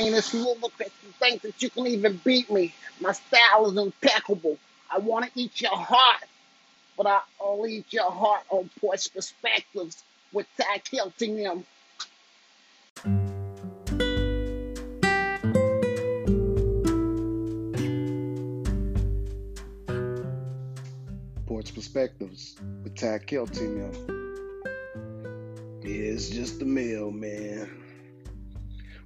mean, if you look at you think that you can even beat me, my style is impeccable. I want to eat your heart, but I only eat your heart on Porch Perspectives with Ty Kelting Porch Perspectives with Ty Kelting Yeah, it's just the mailman.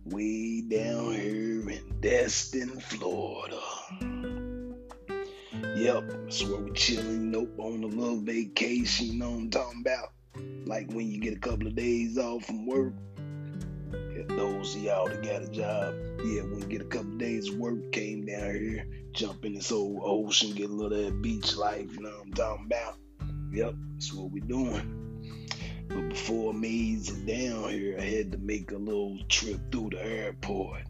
Way down here in Destin, Florida. Yep, that's where we're chilling, nope, on a little vacation, you know what I'm talking about? Like when you get a couple of days off from work. Yeah, those of y'all that got a job, yeah, when you get a couple of days work, came down here, jump in this old ocean, get a little of that beach life, you know what I'm talking about? Yep, that's what we're doing. But before I made it down here, I had to make a little trip through the airport.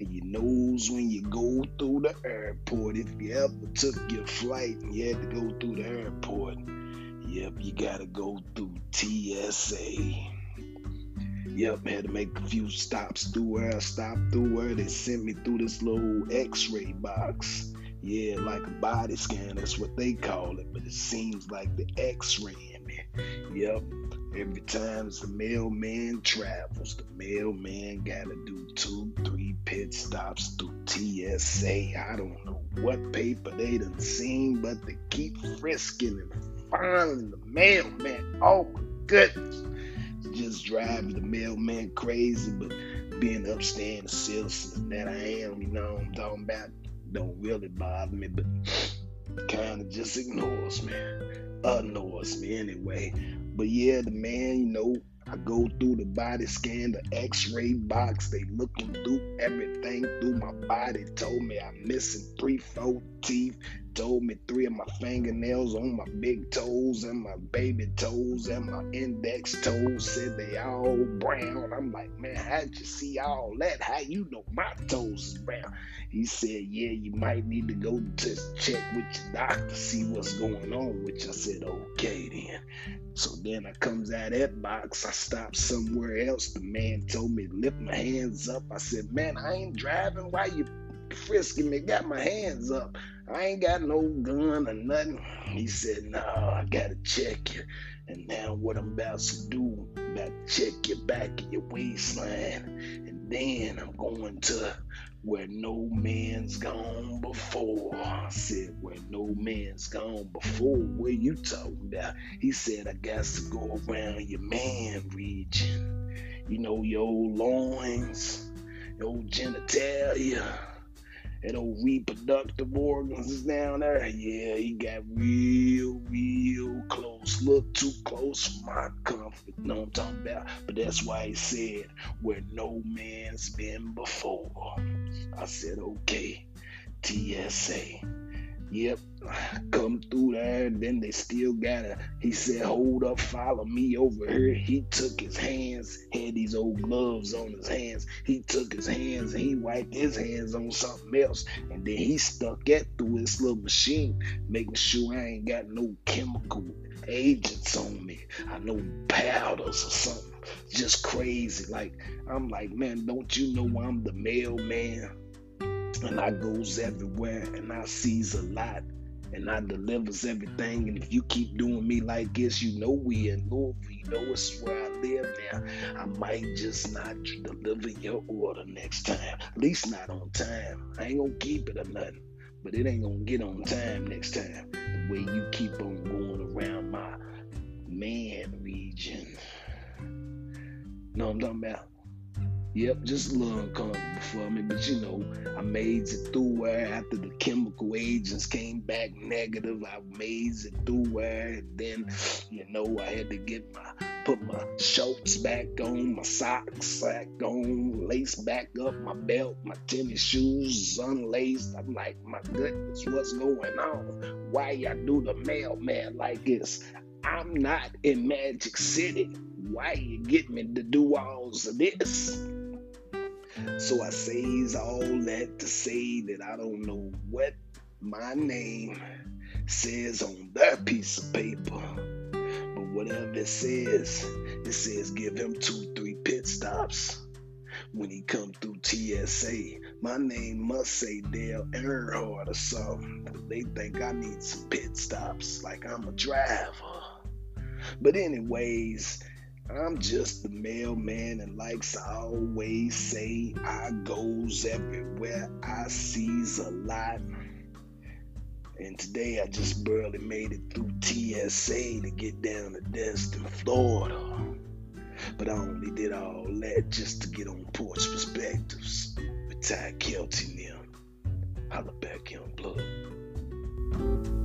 And you knows when you go through the airport, if you ever took your flight and you had to go through the airport, yep, you gotta go through TSA. Yep, had to make a few stops through where I stopped through where they sent me through this little x-ray box. Yeah, like a body scan, that's what they call it, but it seems like the x-ray in me. Yep, Every time the mailman travels, the mailman gotta do two, three pit stops through TSA. I don't know what paper they done seen, but they keep frisking and finding the mailman. Oh my goodness. Just driving the mailman crazy, but being upstanding citizen that I am, you know I'm talking about, don't really bother me, but kind of just ignores me. Annoys me anyway. But yeah, the man, you know, I go through the body scan, the x-ray box, they looking through everything through my body, told me I'm missing three, four teeth, told me three of my fingernails on my big toes and my baby toes and my index toes said they all brown. I'm like, man, how'd you see all that? How you know my toes is brown? He said, yeah, you might need to go to check with your doctor, see what's going on, which I said, okay then. So then I comes out of that box, I stopped somewhere else. The man told me to lift my hands up. I said, man, I ain't driving. Why you frisking me? Got my hands up. I ain't got no gun or nothing. He said, No, I gotta check you. And now what I'm about to do, I'm about to check your back and your waistline. And then I'm going to where no man's gone before. I said, where no man's gone before. Where you talking about? He said, I got to go around your man region. You know, your old loins, your old genitalia that old reproductive organs is down there. Yeah, he got real, real close. Look too close for my comfort. Know what I'm talking about? But that's why he said, where no man's been before. I said, okay, TSA. Yep, come through there, and then they still gotta. He said, "Hold up, follow me over here." He took his hands, had these old gloves on his hands. He took his hands and he wiped his hands on something else, and then he stuck that through his little machine, making sure I ain't got no chemical agents on me. I know powders or something. Just crazy. Like I'm like, man, don't you know I'm the mailman? And I goes everywhere and I sees a lot and I delivers everything. And if you keep doing me like this, you know we in Louisville. You know it's where I live now. I might just not deliver your order next time. At least not on time. I ain't gonna keep it or nothing. But it ain't gonna get on time next time. The way you keep on going around my man region. Know what I'm talking about? Yep, just a little uncomfortable for me, but you know, I made it through where after the chemical agents came back negative, I made it through where, then, you know, I had to get my put my shorts back on, my socks back on, lace back up my belt, my tennis shoes unlaced. I'm like, my goodness, what's going on? Why y'all do the mailman like this? I'm not in Magic City. Why you get me to do all of this? So I says all that to say that I don't know what my name says on that piece of paper. But whatever it says, it says give him two, three pit stops. when he come through TSA. My name must say Dale Earnhardt or something. They think I need some pit stops, like I'm a driver. But anyways, I'm just the mailman, and likes I always say, I goes everywhere I sees a lot. And today I just barely made it through TSA to get down to Destin, Florida. But I only did all that just to get on Porch Perspectives with Ty Kelty now. Holla back, young blood.